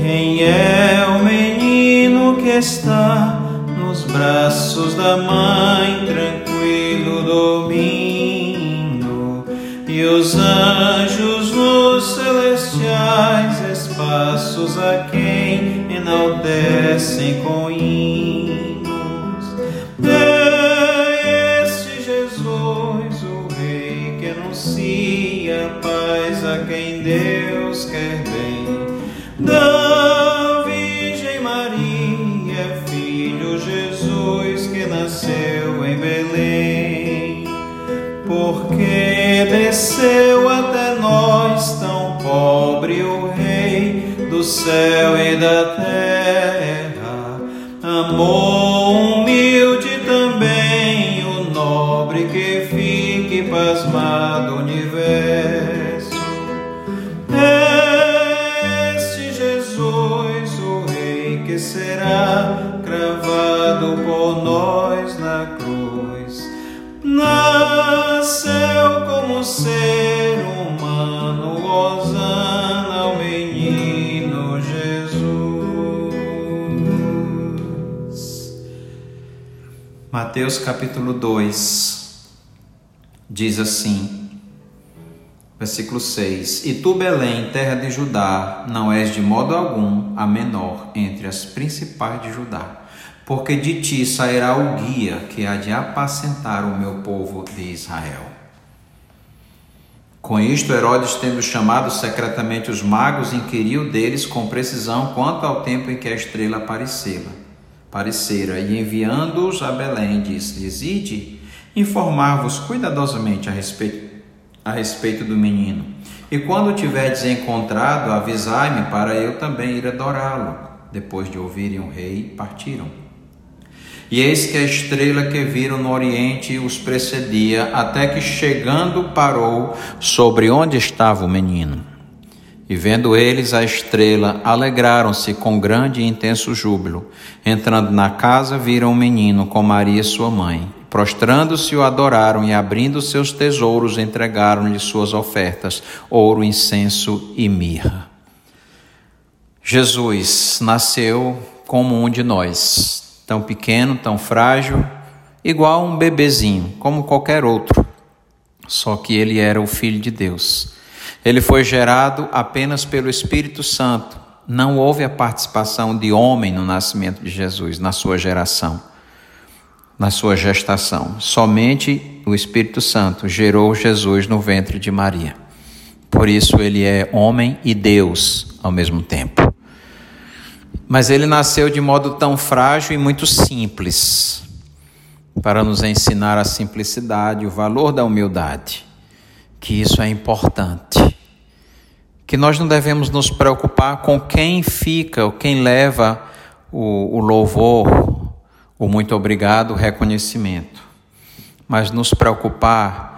Quem é o menino que está nos braços da mãe, tranquilo dormindo? E os anjos nos celestiais espaços a quem enaltecem com hino? Céu e da terra, amor humilde também o nobre que fique pasmado o universo. Este Jesus, o Rei que será cravado por nós na cruz, nasceu como ser humano, Mateus capítulo 2 diz assim, versículo 6: E tu, Belém, terra de Judá, não és de modo algum a menor entre as principais de Judá, porque de ti sairá o guia que há de apacentar o meu povo de Israel. Com isto, Herodes, tendo chamado secretamente os magos, inquiriu deles com precisão quanto ao tempo em que a estrela aparecera, aparecera e enviando-os a Belém, disse-lhes: Ide, informar-vos cuidadosamente a respeito, a respeito do menino. E quando o tiverdes encontrado, avisai-me para eu também ir adorá-lo. Depois de ouvirem o rei, partiram. E eis que a estrela que viram no oriente os precedia, até que chegando parou sobre onde estava o menino. E vendo eles a estrela, alegraram-se com grande e intenso júbilo. Entrando na casa, viram o menino com Maria sua mãe. Prostrando-se, o adoraram e, abrindo seus tesouros, entregaram-lhe suas ofertas: ouro, incenso e mirra. Jesus nasceu como um de nós, tão pequeno, tão frágil, igual um bebezinho, como qualquer outro. Só que ele era o Filho de Deus. Ele foi gerado apenas pelo Espírito Santo. Não houve a participação de homem no nascimento de Jesus, na sua geração, na sua gestação. Somente o Espírito Santo gerou Jesus no ventre de Maria. Por isso ele é homem e Deus ao mesmo tempo. Mas ele nasceu de modo tão frágil e muito simples, para nos ensinar a simplicidade, o valor da humildade, que isso é importante. Que nós não devemos nos preocupar com quem fica, ou quem leva o, o louvor, o muito obrigado, o reconhecimento, mas nos preocupar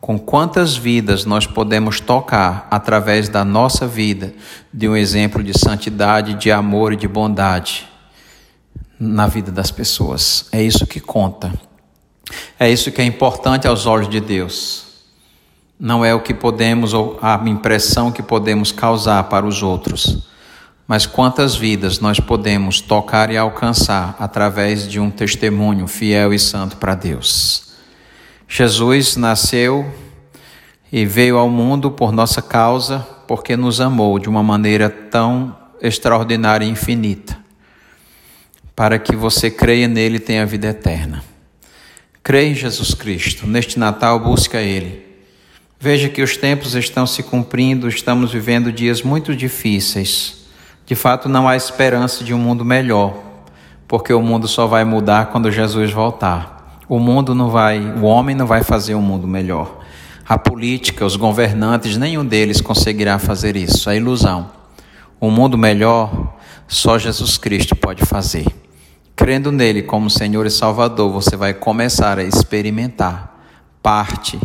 com quantas vidas nós podemos tocar através da nossa vida, de um exemplo de santidade, de amor e de bondade na vida das pessoas. É isso que conta. É isso que é importante aos olhos de Deus. Não é o que podemos, ou a impressão que podemos causar para os outros, mas quantas vidas nós podemos tocar e alcançar através de um testemunho fiel e santo para Deus. Jesus nasceu e veio ao mundo por nossa causa, porque nos amou de uma maneira tão extraordinária e infinita, para que você creia nele e tenha vida eterna. Creia em Jesus Cristo. Neste Natal, busca Ele. Veja que os tempos estão se cumprindo, estamos vivendo dias muito difíceis. De fato, não há esperança de um mundo melhor, porque o mundo só vai mudar quando Jesus voltar. O mundo não vai, o homem não vai fazer um mundo melhor. A política, os governantes, nenhum deles conseguirá fazer isso. É ilusão. Um mundo melhor, só Jesus Cristo pode fazer. Crendo nele como Senhor e Salvador, você vai começar a experimentar parte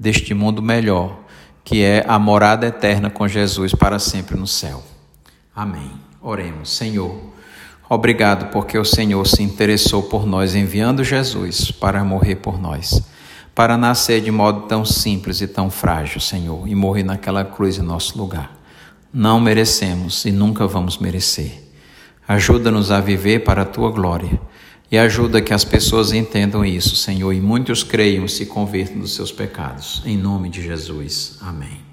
deste mundo melhor, que é a morada eterna com Jesus para sempre no céu. Amém. Oremos, Senhor. Obrigado porque o Senhor se interessou por nós, enviando Jesus para morrer por nós, para nascer de modo tão simples e tão frágil, Senhor, e morrer naquela cruz em nosso lugar. Não merecemos e nunca vamos merecer. Ajuda-nos a viver para a tua glória. E ajuda que as pessoas entendam isso, Senhor, e muitos creiam e se convertam dos seus pecados. Em nome de Jesus. Amém.